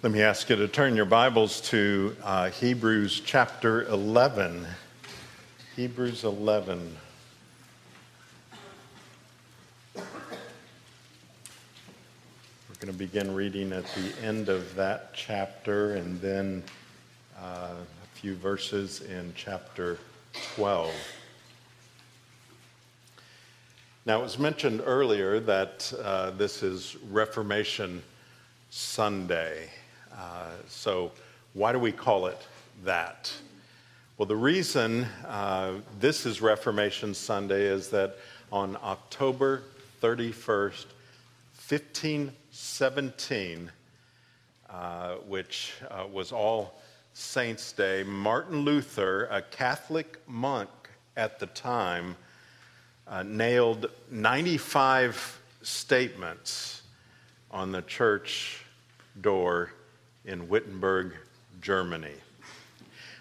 Let me ask you to turn your Bibles to uh, Hebrews chapter 11. Hebrews 11. We're going to begin reading at the end of that chapter and then uh, a few verses in chapter 12. Now, it was mentioned earlier that uh, this is Reformation Sunday. Uh, so, why do we call it that? Well, the reason uh, this is Reformation Sunday is that on October 31st, 1517, uh, which uh, was All Saints' Day, Martin Luther, a Catholic monk at the time, uh, nailed 95 statements on the church door in Wittenberg, Germany.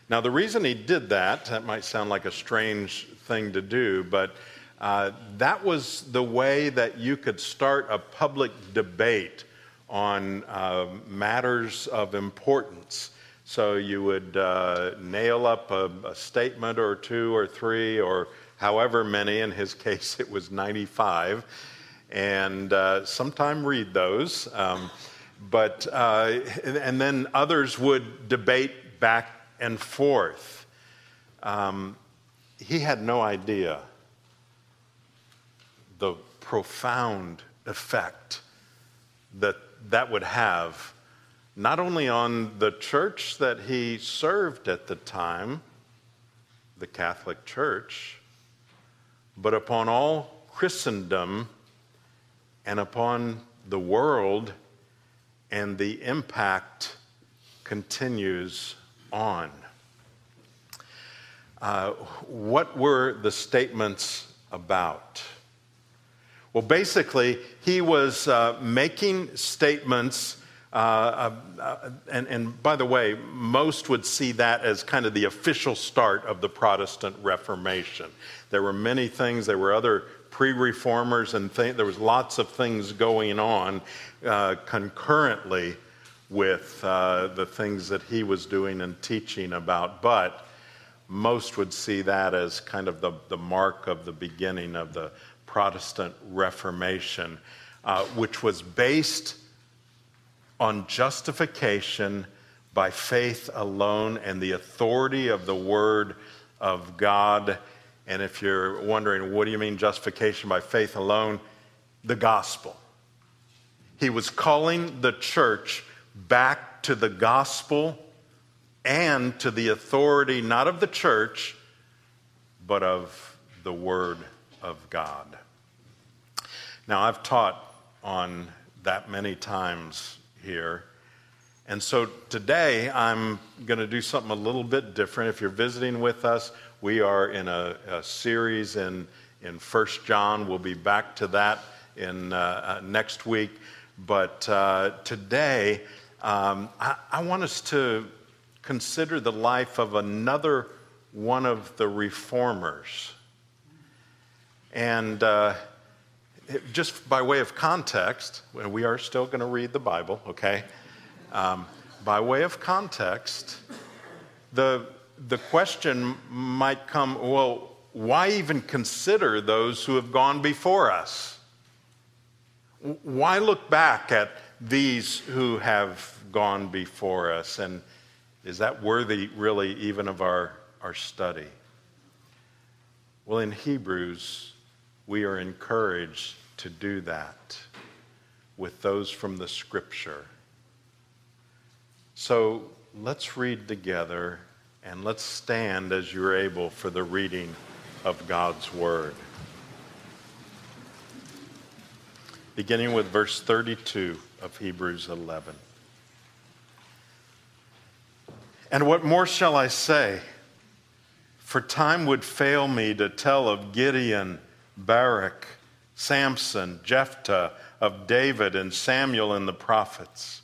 Now, the reason he did that, that might sound like a strange thing to do, but uh, that was the way that you could start a public debate on uh, matters of importance. So you would uh, nail up a, a, statement or two or three or however many, in his case it was 95, and uh, sometime read those. Um, but, uh, and then others would debate back and forth. Um, he had no idea the profound effect that that would have, not only on the church that he served at the time, the Catholic Church, but upon all Christendom and upon the world and the impact continues on. Uh, what were the statements about? Well, basically, he was uh, making statements, uh, uh, uh, and, and by the way, most would see that as kind of the official start of the Protestant Reformation. There were many things, there were other pre reformers, and th- there was lots of things going on uh, concurrently with uh, the things that he was doing and teaching about. But most would see that as kind of the, the mark of the beginning of the Protestant Reformation, uh, which was based on justification by faith alone and the authority of the Word of God and if you're wondering, what do you mean justification by faith alone? The gospel. He was calling the church back to the gospel and to the authority not of the church, but of the Word of God. Now, I've taught on that many times here. And so today I'm going to do something a little bit different. If you're visiting with us, we are in a, a series in, in 1 John. We'll be back to that in uh, uh, next week. But uh, today, um, I, I, want us to consider the life of another one of the reformers. And uh, just by way of context, we are still going to read the Bible, okay? Um, by way of context, the the question might come well, why even consider those who have gone before us? Why look back at these who have gone before us? And is that worthy, really, even of our, our study? Well, in Hebrews, we are encouraged to do that with those from the scripture. So let's read together and let's stand as you're able for the reading of God's Word. Beginning with verse 32 of Hebrews 11. And what more shall I say? For time would fail me to tell of Gideon, Barak, Samson, Jephthah, of David and Samuel and the prophets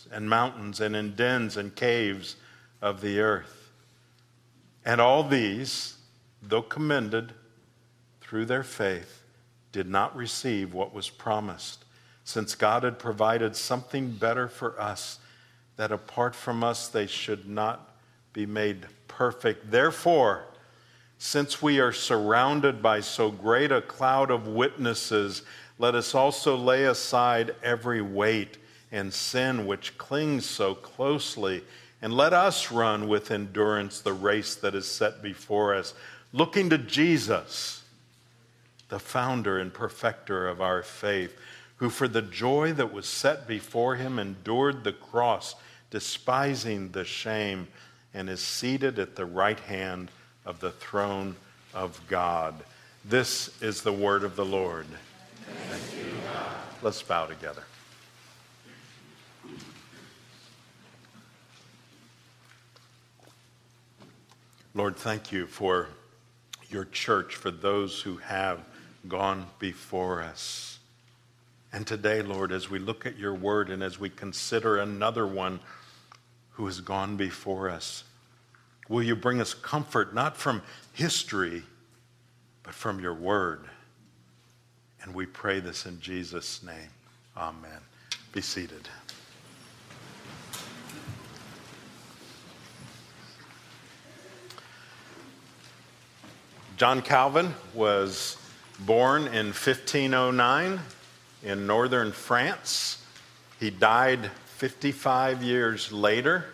and mountains and in dens and caves of the earth. And all these, though commended through their faith, did not receive what was promised, since God had provided something better for us that apart from us they should not be made perfect. Therefore, since we are surrounded by so great a cloud of witnesses, let us also lay aside every weight and sin which clings so closely, and let us run with endurance the race that is set before us, looking to Jesus, the founder and perfecter of our faith, who for the joy that was set before him endured the cross despising the shame, and is seated at the right hand of the throne of God. This is the word of the Lord. Let's bow together. Lord, thank you for your church, for those who have gone before us. And today, Lord, as we look at your word and as we consider another one who has gone before us. Will you bring us comfort, not from history, but from your word? And we pray this in Jesus' name. Amen. Be seated. John Calvin was born in 1509 in northern France. He died 55 years later.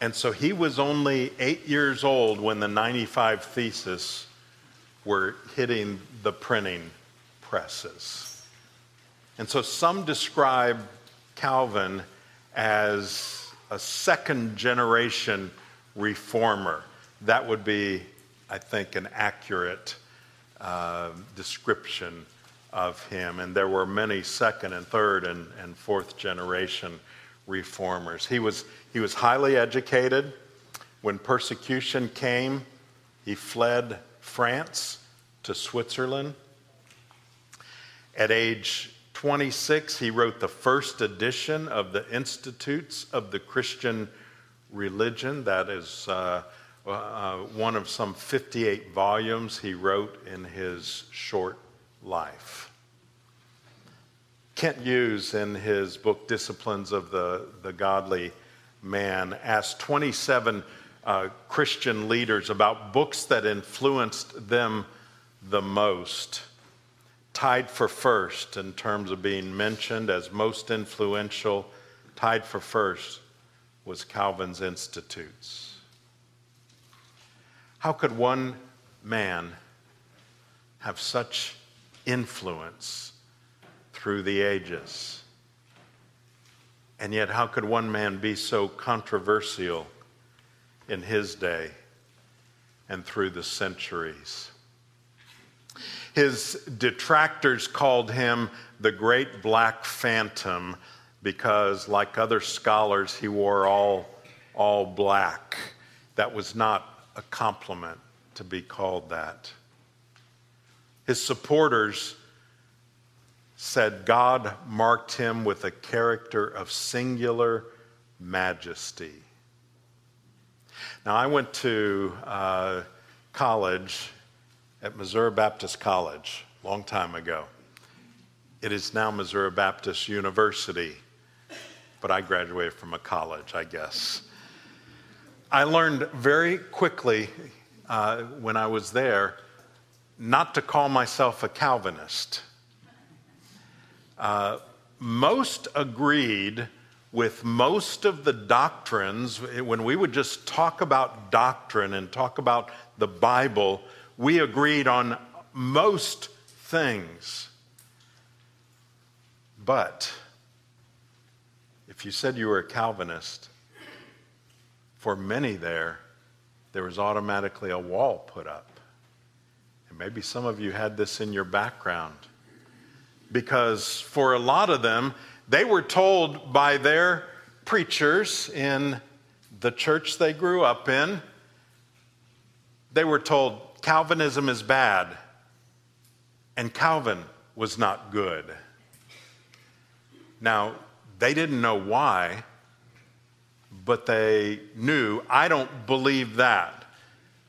And so he was only eight years old when the 95 Theses were hitting the printing presses. And so some describe Calvin as a second generation reformer. That would be, I think, an accurate uh, description of him. And there were many second and third and, and fourth generation reformers. He was, he was highly educated. When persecution came, he fled France to Switzerland. At age 26, he wrote the first edition of the Institutes of the Christian Religion. That is uh, uh, one of some 58 volumes he wrote in his short life. Kent Hughes, in his book Disciplines of the, the Godly Man, asked 27 uh, Christian leaders about books that influenced them the most. Tied for first in terms of being mentioned as most influential, tied for first was Calvin's Institutes. How could one man have such influence through the ages. And yet, how could one man be so controversial in his day and through the centuries? His detractors called him the Great Black Phantom because, like other scholars, he wore all, all black. That was not a compliment to be called that. His supporters said God marked him with a character of singular majesty. Now, I went to uh, college at Missouri Baptist College a long time ago. It is now Missouri Baptist University, but I graduated from a college, I guess. I learned very quickly uh, when I was there not to call myself a Calvinist. Uh, most agreed with most of the doctrines, when we would just talk about doctrine and talk about the Bible, we agreed on most things. But if you said you were a Calvinist, for many there, there was automatically a wall put up. And maybe some of you had this in your background. Because for a lot of them, they were told by their preachers in the church they grew up in, they were told Calvinism is bad and Calvin was not good. Now, they didn't know why, but they knew, I don't believe that.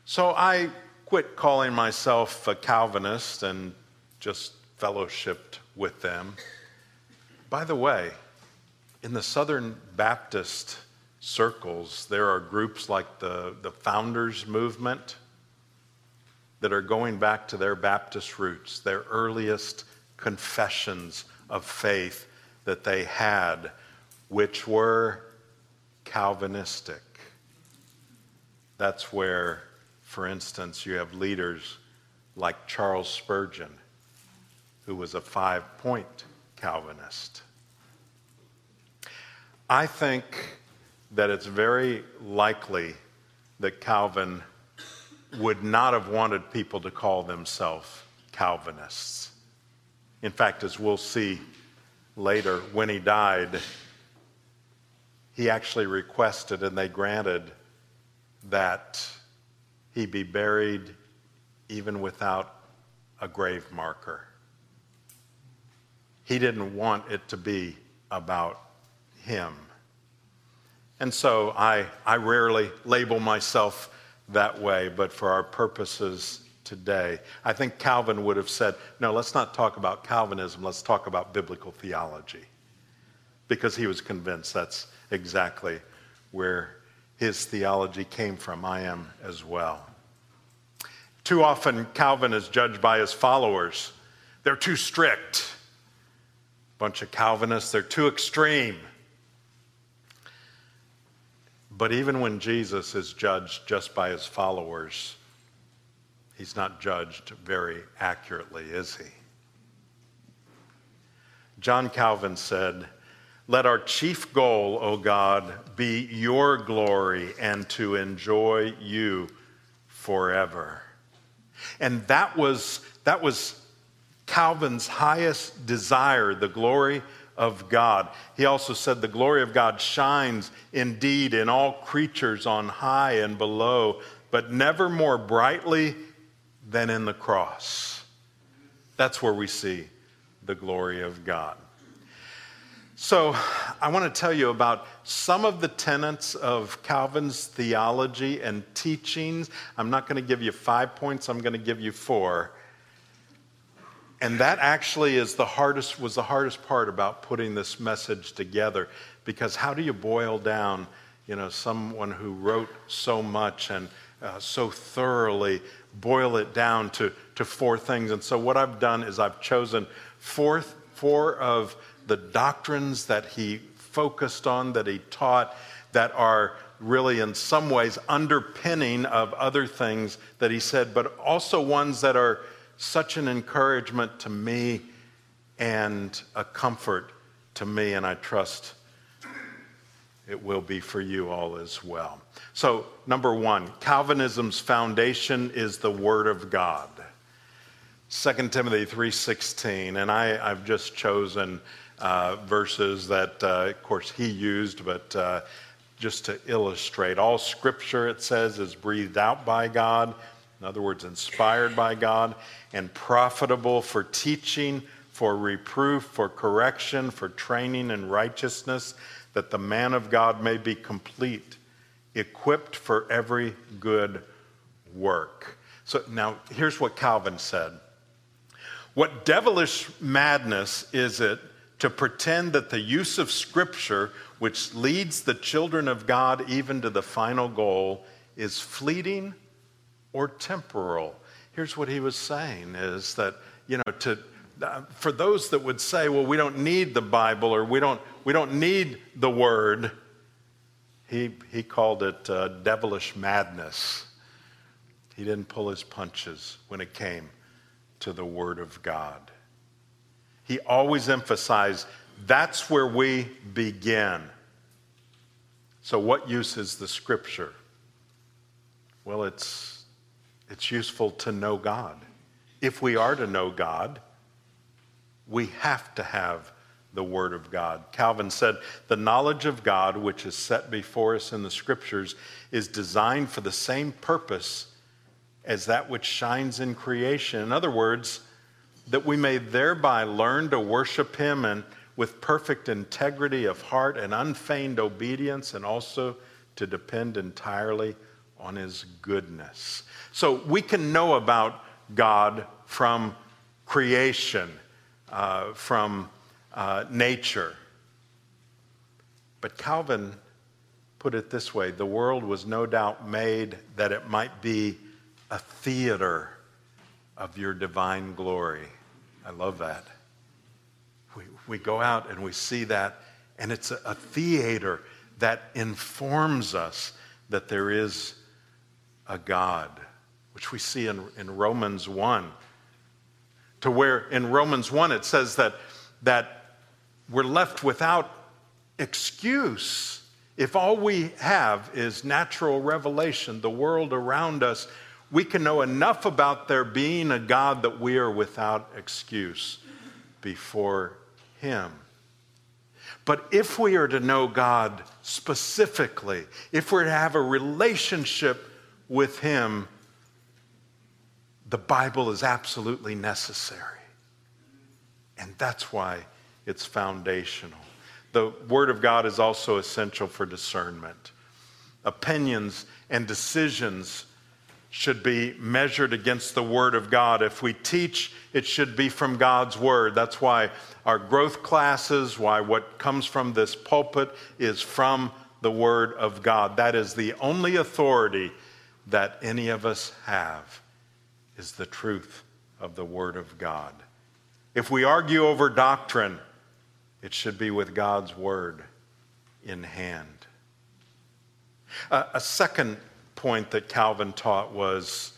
So I quit calling myself a Calvinist and just fellowshipped with them. By the way, in the Southern Baptist circles, there are groups like the, the Founders Movement that are going back to their Baptist roots, their earliest confessions of faith that they had, which were Calvinistic. That's where, for instance, you have leaders like Charles Spurgeon, who was a five point Calvinist. I think that it's very likely that Calvin would not have wanted people to call themselves Calvinists. In fact, as we'll see later, when he died, he actually requested and they granted that he be buried even without a grave marker. He didn't want it to be about him. And so I, I rarely label myself that way, but for our purposes today, I think Calvin would have said, no, let's not talk about Calvinism, let's talk about biblical theology. Because he was convinced that's exactly where his theology came from. I am as well. Too often, Calvin is judged by his followers. They're too strict. Bunch of Calvinists, they're too extreme. But even when Jesus is judged just by his followers, he's not judged very accurately, is he? John Calvin said, Let our chief goal, O God, be your glory and to enjoy you forever. And that was, that was Calvin's highest desire, the glory of God. He also said, The glory of God shines indeed in all creatures on high and below, but never more brightly than in the cross. That's where we see the glory of God. So, I want to tell you about some of the tenets of Calvin's theology and teachings. I'm not going to give you five points, I'm going to give you four. And that actually is the hardest, was the hardest part about putting this message together because how do you boil down, you know, someone who wrote so much and uh, so thoroughly boil it down to, to four things? And so what I've done is I've chosen four, four of the doctrines that he focused on, that he taught, that are really in some ways underpinning of other things that he said, but also ones that are such an encouragement to me and a comfort to me, and I trust it will be for you all as well. So, number one, Calvinism's foundation is the Word of God. 2 Timothy 3.16, and I, have just chosen uh, verses that, uh, of course, he used, but uh, just to illustrate. All Scripture, it says, is breathed out by God in other words, inspired by God, and profitable for teaching, for reproof, for correction, for training in righteousness, that the man of God may be complete, equipped for every good work. So now here's what Calvin said What devilish madness is it to pretend that the use of Scripture, which leads the children of God even to the final goal, is fleeting? or temporal. Here's what he was saying is that, you know, to uh, for those that would say, well, we don't need the Bible or we don't, we don't need the Word, he, he called it uh, devilish madness. He didn't pull his punches when it came to the Word of God. He always emphasized that's where we begin. So, what use is the Scripture? Well, it's, it's useful to know God. If we are to know God, we have to have the Word of God. Calvin said, The knowledge of God, which is set before us in the Scriptures, is designed for the same purpose as that which shines in creation. In other words, that we may thereby learn to worship Him and with perfect integrity of heart and unfeigned obedience, and also to depend entirely on His goodness. So we can know about God from creation, uh, from uh, nature. But Calvin put it this way the world was no doubt made that it might be a theater of your divine glory. I love that. We, we go out and we see that, and it's a, a theater that informs us that there is a God, which we see in, in Romans 1. To where in Romans 1 it says that, that we're left without excuse if all we have is natural revelation, the world around us we can know enough about there being a God that we are without excuse before Him. But if we are to know God specifically, if we're to have a relationship with Him, the Bible is absolutely necessary. And that's why it's foundational. The Word of God is also essential for discernment. Opinions and decisions should be measured against the Word of God. If we teach, it should be from God's Word. That's why our growth classes, why what comes from this pulpit is from the Word of God. That is the only authority that any of us have, is the truth of the Word of God. If we argue over doctrine, it should be with God's Word in hand. A second point that Calvin taught was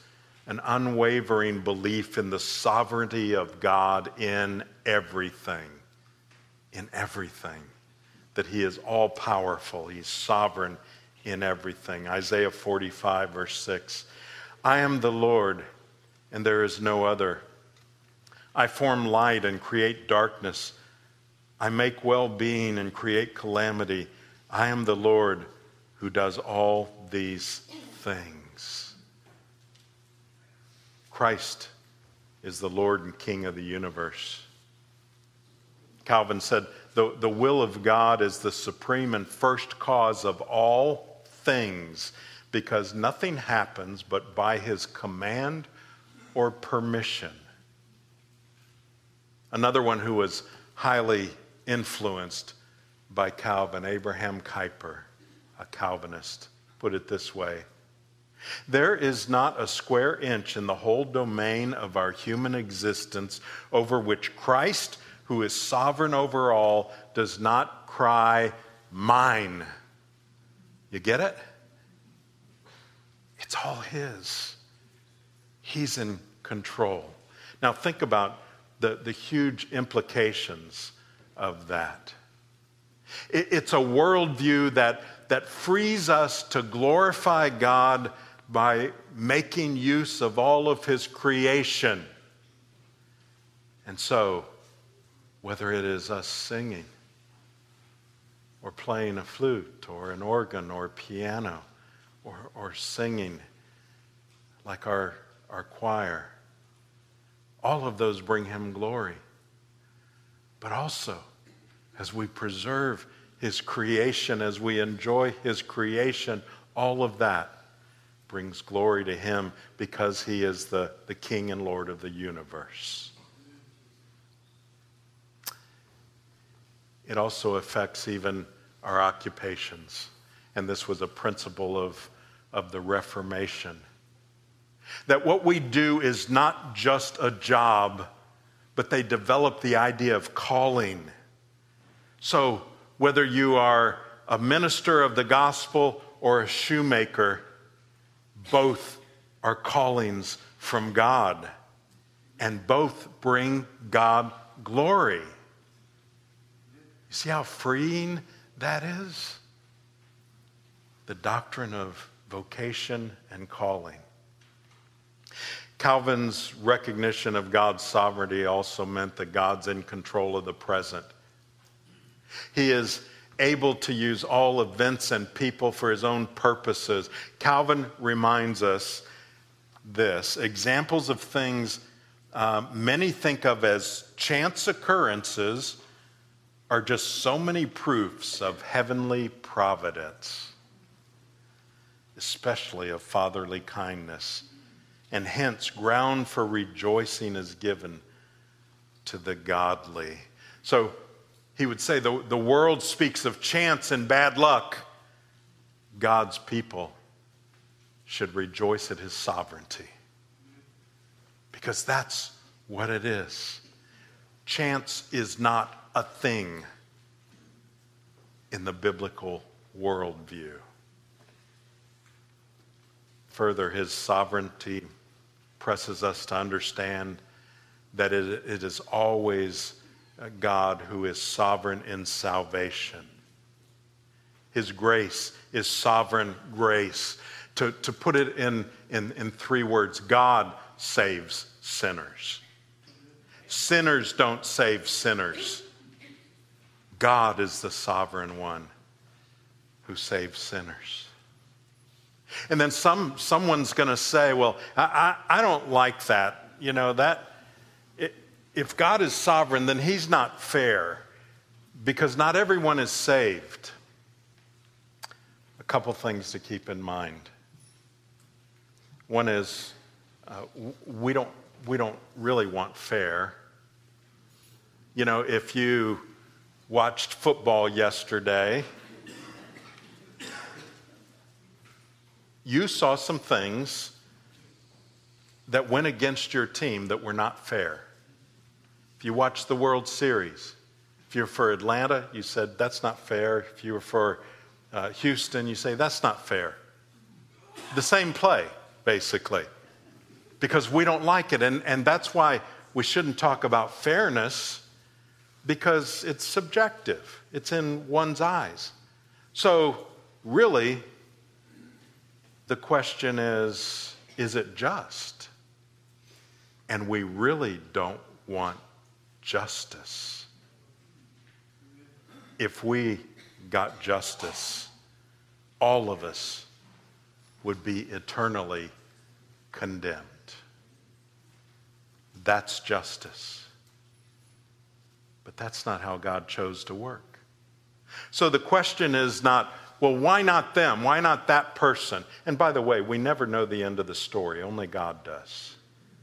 an unwavering belief in the sovereignty of God in everything. In everything. That He is all powerful, He's sovereign in everything. Isaiah 45, verse 6 I am the Lord, and there is no other. I form light and create darkness. I make well being and create calamity. I am the Lord who does all these things. Christ is the Lord and King of the universe. Calvin said, the, the will of God is the supreme and first cause of all things because nothing happens but by his command or permission. Another one who was highly influenced by Calvin, Abraham Kuyper, a Calvinist, put it this way there is not a square inch in the whole domain of our human existence over which Christ, who is sovereign over all, does not cry, Mine. You get it? It's all His. He's in control. Now, think about the, the huge implications of that. It, it's a worldview that, that frees us to glorify God by making use of all of his creation. And so, whether it is us singing, or playing a flute, or an organ, or piano, or, or singing like our, our choir, all of those bring him glory. But also, as we preserve his creation, as we enjoy his creation, all of that brings glory to him because he is the, the King and Lord of the universe. It also affects even our occupations. And this was a principle of, of the Reformation. That what we do is not just a job, but they develop the idea of calling. So, whether you are a minister of the gospel or a shoemaker, both are callings from God, and both bring God glory. You see how freeing that is? The doctrine of vocation and calling. Calvin's recognition of God's sovereignty also meant that God's in control of the present. He is able to use all events and people for his own purposes. Calvin reminds us this examples of things uh, many think of as chance occurrences are just so many proofs of heavenly providence, especially of fatherly kindness. And hence, ground for rejoicing is given to the godly. So, he would say the, the world speaks of chance and bad luck. God's people should rejoice at his sovereignty because that's what it is. Chance is not a thing in the biblical worldview. Further, his sovereignty presses us to understand that it, it is always God who is sovereign in salvation. His grace is sovereign grace. To, to put it in, in, in three words, God saves sinners. Sinners don't save sinners. God is the sovereign one who saves sinners. And then some, someone's going to say, well, I, I, I don't like that. You know, that, if God is sovereign, then he's not fair because not everyone is saved. A couple things to keep in mind. One is uh, we, don't, we don't really want fair. You know, if you watched football yesterday, you saw some things that went against your team that were not fair. If you watch the World Series, if you're for Atlanta, you said, that's not fair. If you were for uh, Houston, you say, that's not fair. The same play, basically, because we don't like it. And, and that's why we shouldn't talk about fairness because it's subjective, it's in one's eyes. So, really, the question is is it just? And we really don't want justice. If we got justice, all of us would be eternally condemned. That's justice. But that's not how God chose to work. So the question is not, well, why not them? Why not that person? And by the way, we never know the end of the story, only God does.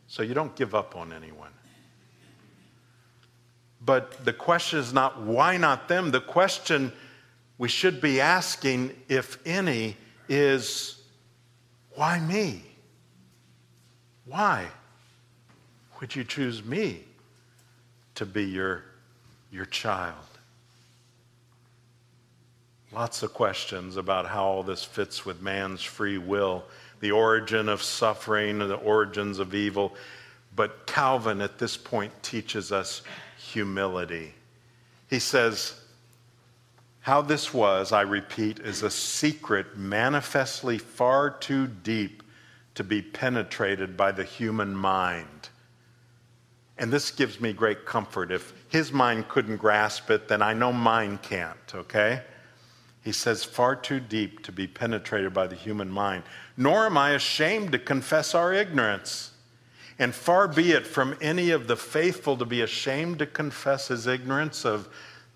So you don't give up on anyone. But the question is not why not them? The question we should be asking, if any, is why me? Why would you choose me to be your, your child? Lots of questions about how all this fits with man's free will, the origin of suffering, and the origins of evil. But Calvin at this point teaches us humility. He says, How this was, I repeat, is a secret manifestly far too deep to be penetrated by the human mind. And this gives me great comfort. If his mind couldn't grasp it, then I know mine can't, okay? He says, far too deep to be penetrated by the human mind. Nor am I ashamed to confess our ignorance. And far be it from any of the faithful to be ashamed to confess his ignorance of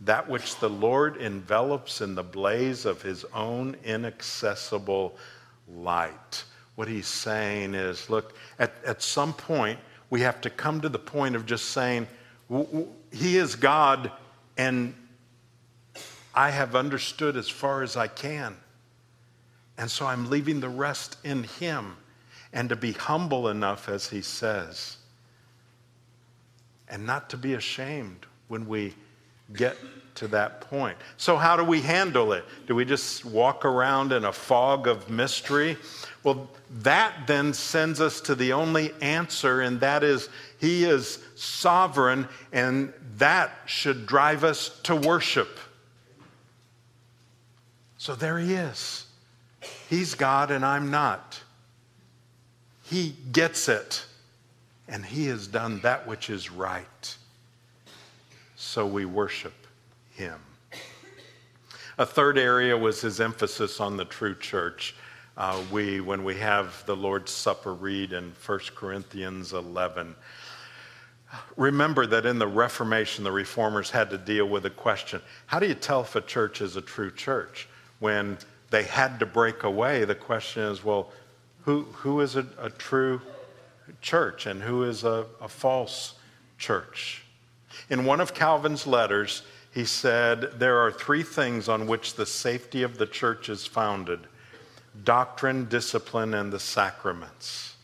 that which the Lord envelops in the blaze of his own inaccessible light. What he's saying is look, at, at some point, we have to come to the point of just saying, He is God, and I have understood as far as I can. And so I'm leaving the rest in Him and to be humble enough, as he says, and not to be ashamed when we get to that point. So, how do we handle it? Do we just walk around in a fog of mystery? Well, that then sends us to the only answer, and that is He is sovereign, and that should drive us to worship. So there He is. He's God, and I'm not. He gets it, and He has done that which is right. So we worship Him. A third area was his emphasis on the true church uh, we, when we have the Lord's Supper, read in 1 Corinthians 11. Remember that in the Reformation, the reformers had to deal with the question how do you tell if a church is a true church? When they had to break away, the question is well, who, who is a, a true church and who is a, a false church? In one of Calvin's letters, he said, There are three things on which the safety of the church is founded doctrine, discipline, and the sacraments.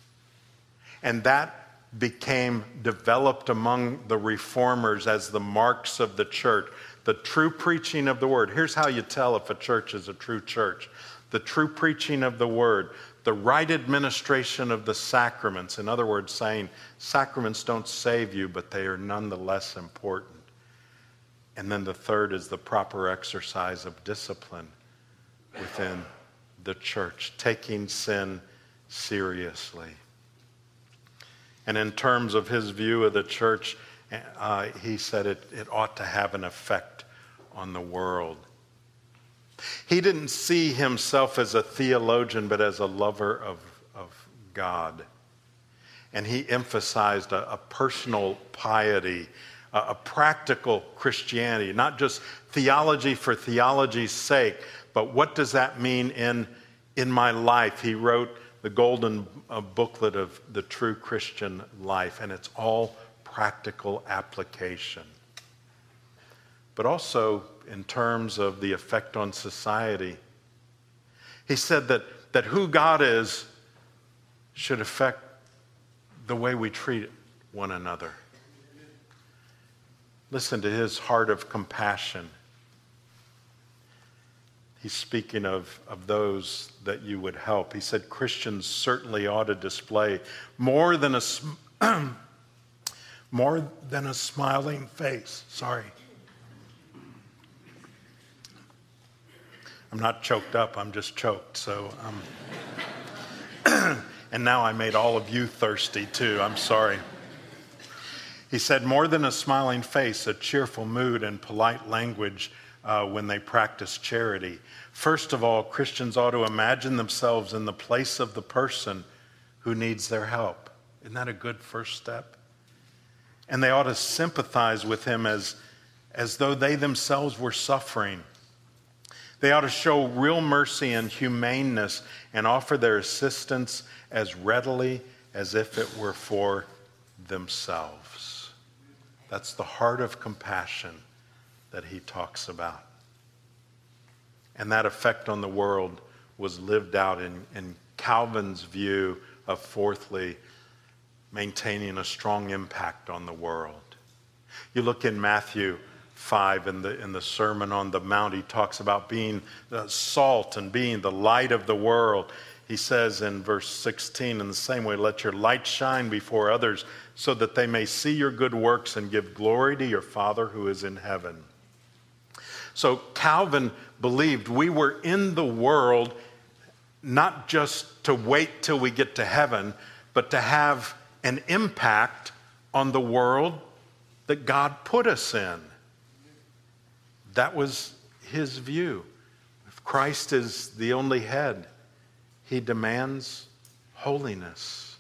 And that became developed among the reformers as the marks of the church. The true preaching of the word. Here's how you tell if a church is a true church the true preaching of the word, the right administration of the sacraments. In other words, saying sacraments don't save you, but they are nonetheless important. And then the third is the proper exercise of discipline within the church, taking sin seriously. And in terms of his view of the church, uh, he said it, it ought to have an effect on the world. He didn't see himself as a theologian, but as a lover of, of God. And he emphasized a, a personal piety, a, a practical Christianity, not just theology for theology's sake, but what does that mean in, in my life? He wrote the golden uh, booklet of the true Christian life, and it's all practical application. But also in terms of the effect on society. He said that, that who God is should affect the way we treat one another. Listen to his heart of compassion he's speaking of, of those that you would help. He said Christians certainly ought to display more than a, more than a smiling face. Sorry. I'm not choked up, I'm just choked. So, um, and now I made all of you thirsty too. I'm sorry. He said, more than a smiling face, a cheerful mood and polite language uh, when they practice charity. First of all, Christians ought to imagine themselves in the place of the person who needs their help. Isn't that a good first step? And they ought to sympathize with him as, as though they themselves were suffering. They ought to show real mercy and humaneness and offer their assistance as readily as if it were for themselves. That's the heart of compassion that he talks about. And that effect on the world was lived out in, in Calvin's view of, fourthly, maintaining a strong impact on the world. You look in Matthew 5 in the, in the Sermon on the Mount, he talks about being the salt and being the light of the world. He says in verse 16, in the same way, let your light shine before others so that they may see your good works and give glory to your Father who is in heaven. So Calvin believed we were in the world not just to wait till we get to heaven, but to have an impact on the world that God put us in. That was his view. If Christ is the only head, he demands holiness.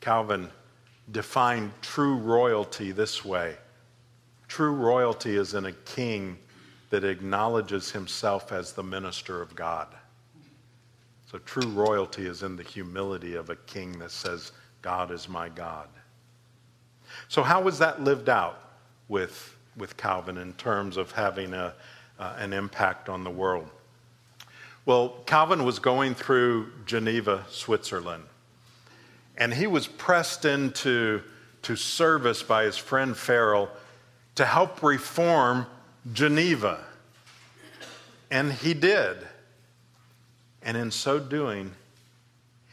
Calvin defined true royalty this way True royalty is in a king that acknowledges himself as the minister of God. So true royalty is in the humility of a king that says, God is my God. So, how was that lived out with, with Calvin in terms of having a, uh, an impact on the world? Well, Calvin was going through Geneva, Switzerland, and he was pressed into to service by his friend Farel to help reform Geneva. And he did. And in so doing,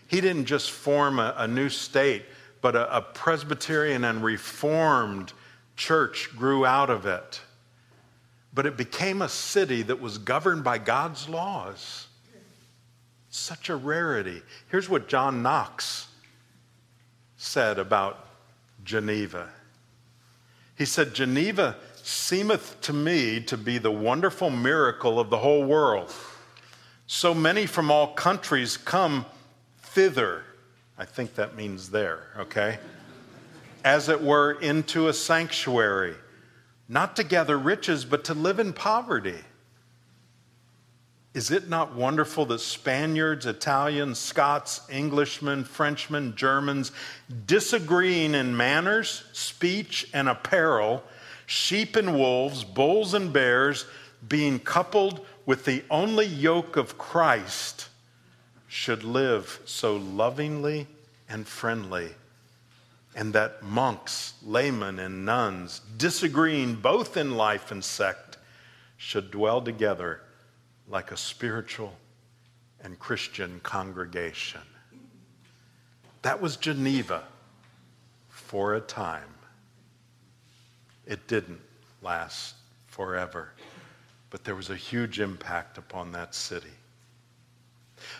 he didn't just form a, a new state, but a, a Presbyterian and Reformed church grew out of it. But it became a city that was governed by God's laws. Such a rarity. Here's what John Knox said about Geneva. He said, Geneva seemeth to me to be the wonderful miracle of the whole world. So many from all countries come thither. I think that means there, okay? As it were, into a sanctuary, not to gather riches, but to live in poverty. Is it not wonderful that Spaniards, Italians, Scots, Englishmen, Frenchmen, Germans, disagreeing in manners, speech, and apparel, sheep and wolves, bulls and bears, being coupled with the only yoke of Christ, should live so lovingly and friendly, and that monks, laymen, and nuns, disagreeing both in life and sect, should dwell together like a spiritual and Christian congregation. That was Geneva for a time. It didn't last forever, but there was a huge impact upon that city.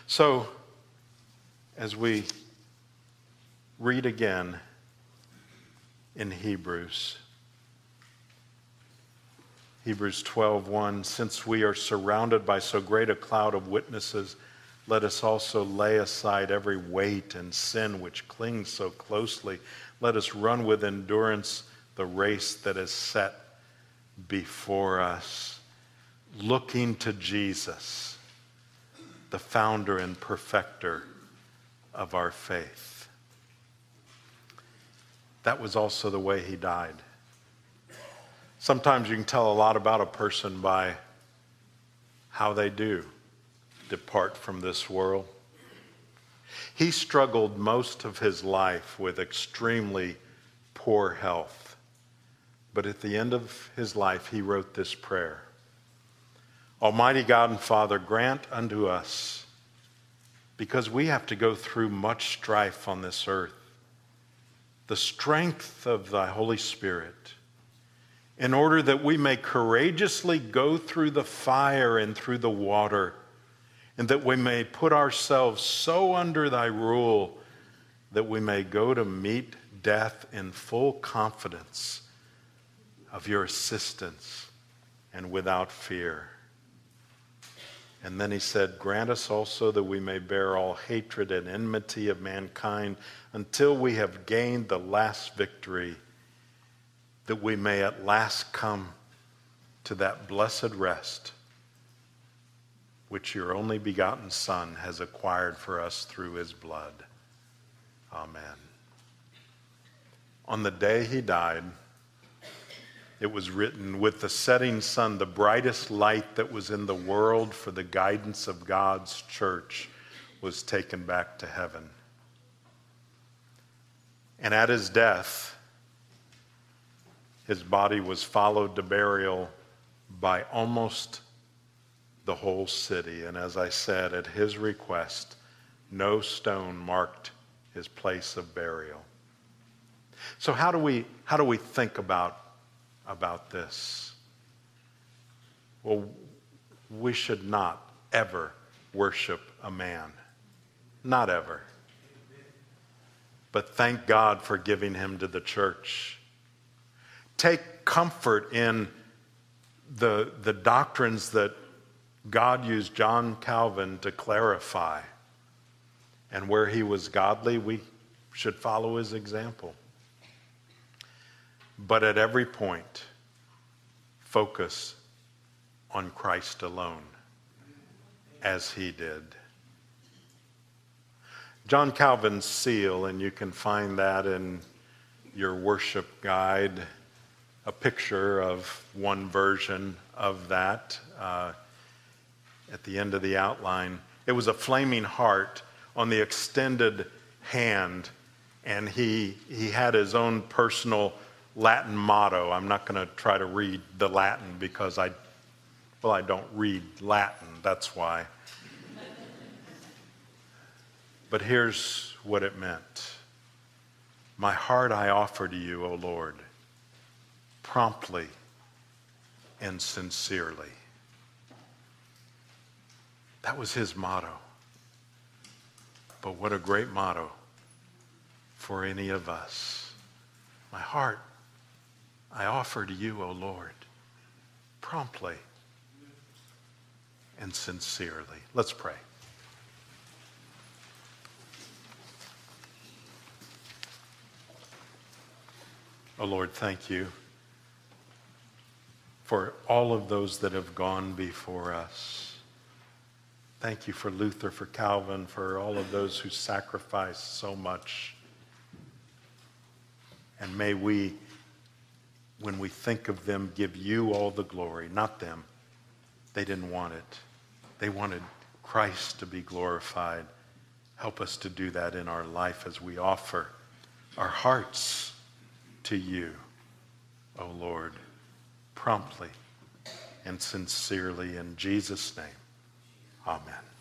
So, as we read again in Hebrews, Hebrews 12:1 Since we are surrounded by so great a cloud of witnesses let us also lay aside every weight and sin which clings so closely. Let us run with endurance the race that is set before us looking to Jesus the founder and perfecter of our faith that was also the way he died Sometimes you can tell a lot about a person by how they do depart from this world. He struggled most of his life with extremely poor health. But at the end of his life, he wrote this prayer Almighty God and Father, grant unto us, because we have to go through much strife on this earth, the strength of thy Holy Spirit in order that we may courageously go through the fire and through the water, and that we may put ourselves so under thy rule that we may go to meet death in full confidence of your assistance and without fear. And then he said, Grant us also that we may bear all hatred and enmity of mankind until we have gained the last victory that we may at last come to that blessed rest which your only begotten Son has acquired for us through his blood. Amen. On the day he died, it was written, with the setting sun, the brightest light that was in the world for the guidance of God's church was taken back to heaven. And at his death, his body was followed to burial by almost the whole city. And as I said, at his request, no stone marked his place of burial. So how do we how do we think about about this? Well, we should not ever worship a man. Not ever. But thank God for giving him to the church take comfort in the, the doctrines that God used John Calvin to clarify. And where he was godly, we should follow his example. But at every point, focus on Christ alone, as he did. John Calvin's seal, and you can find that in your worship guide a picture of one version of that uh, at the end of the outline. It was a flaming heart on the extended hand and he, he had his own personal Latin motto. I'm not going to try to read the Latin because I, well, I don't read Latin, that's why. But here's what it meant My heart I offer to you, O Lord, promptly and sincerely. That was his motto. But what a great motto for any of us. My heart I offer to you, O Lord, promptly and sincerely. Let's pray. Oh Lord, thank you for all of those that have gone before us. Thank you for Luther, for Calvin, for all of those who sacrificed so much. And may we when we think of them, give you all the glory, not them. They didn't want it. They wanted Christ to be glorified. Help us to do that in our life as we offer our hearts to you, O Lord, promptly and sincerely in Jesus' name. Amen.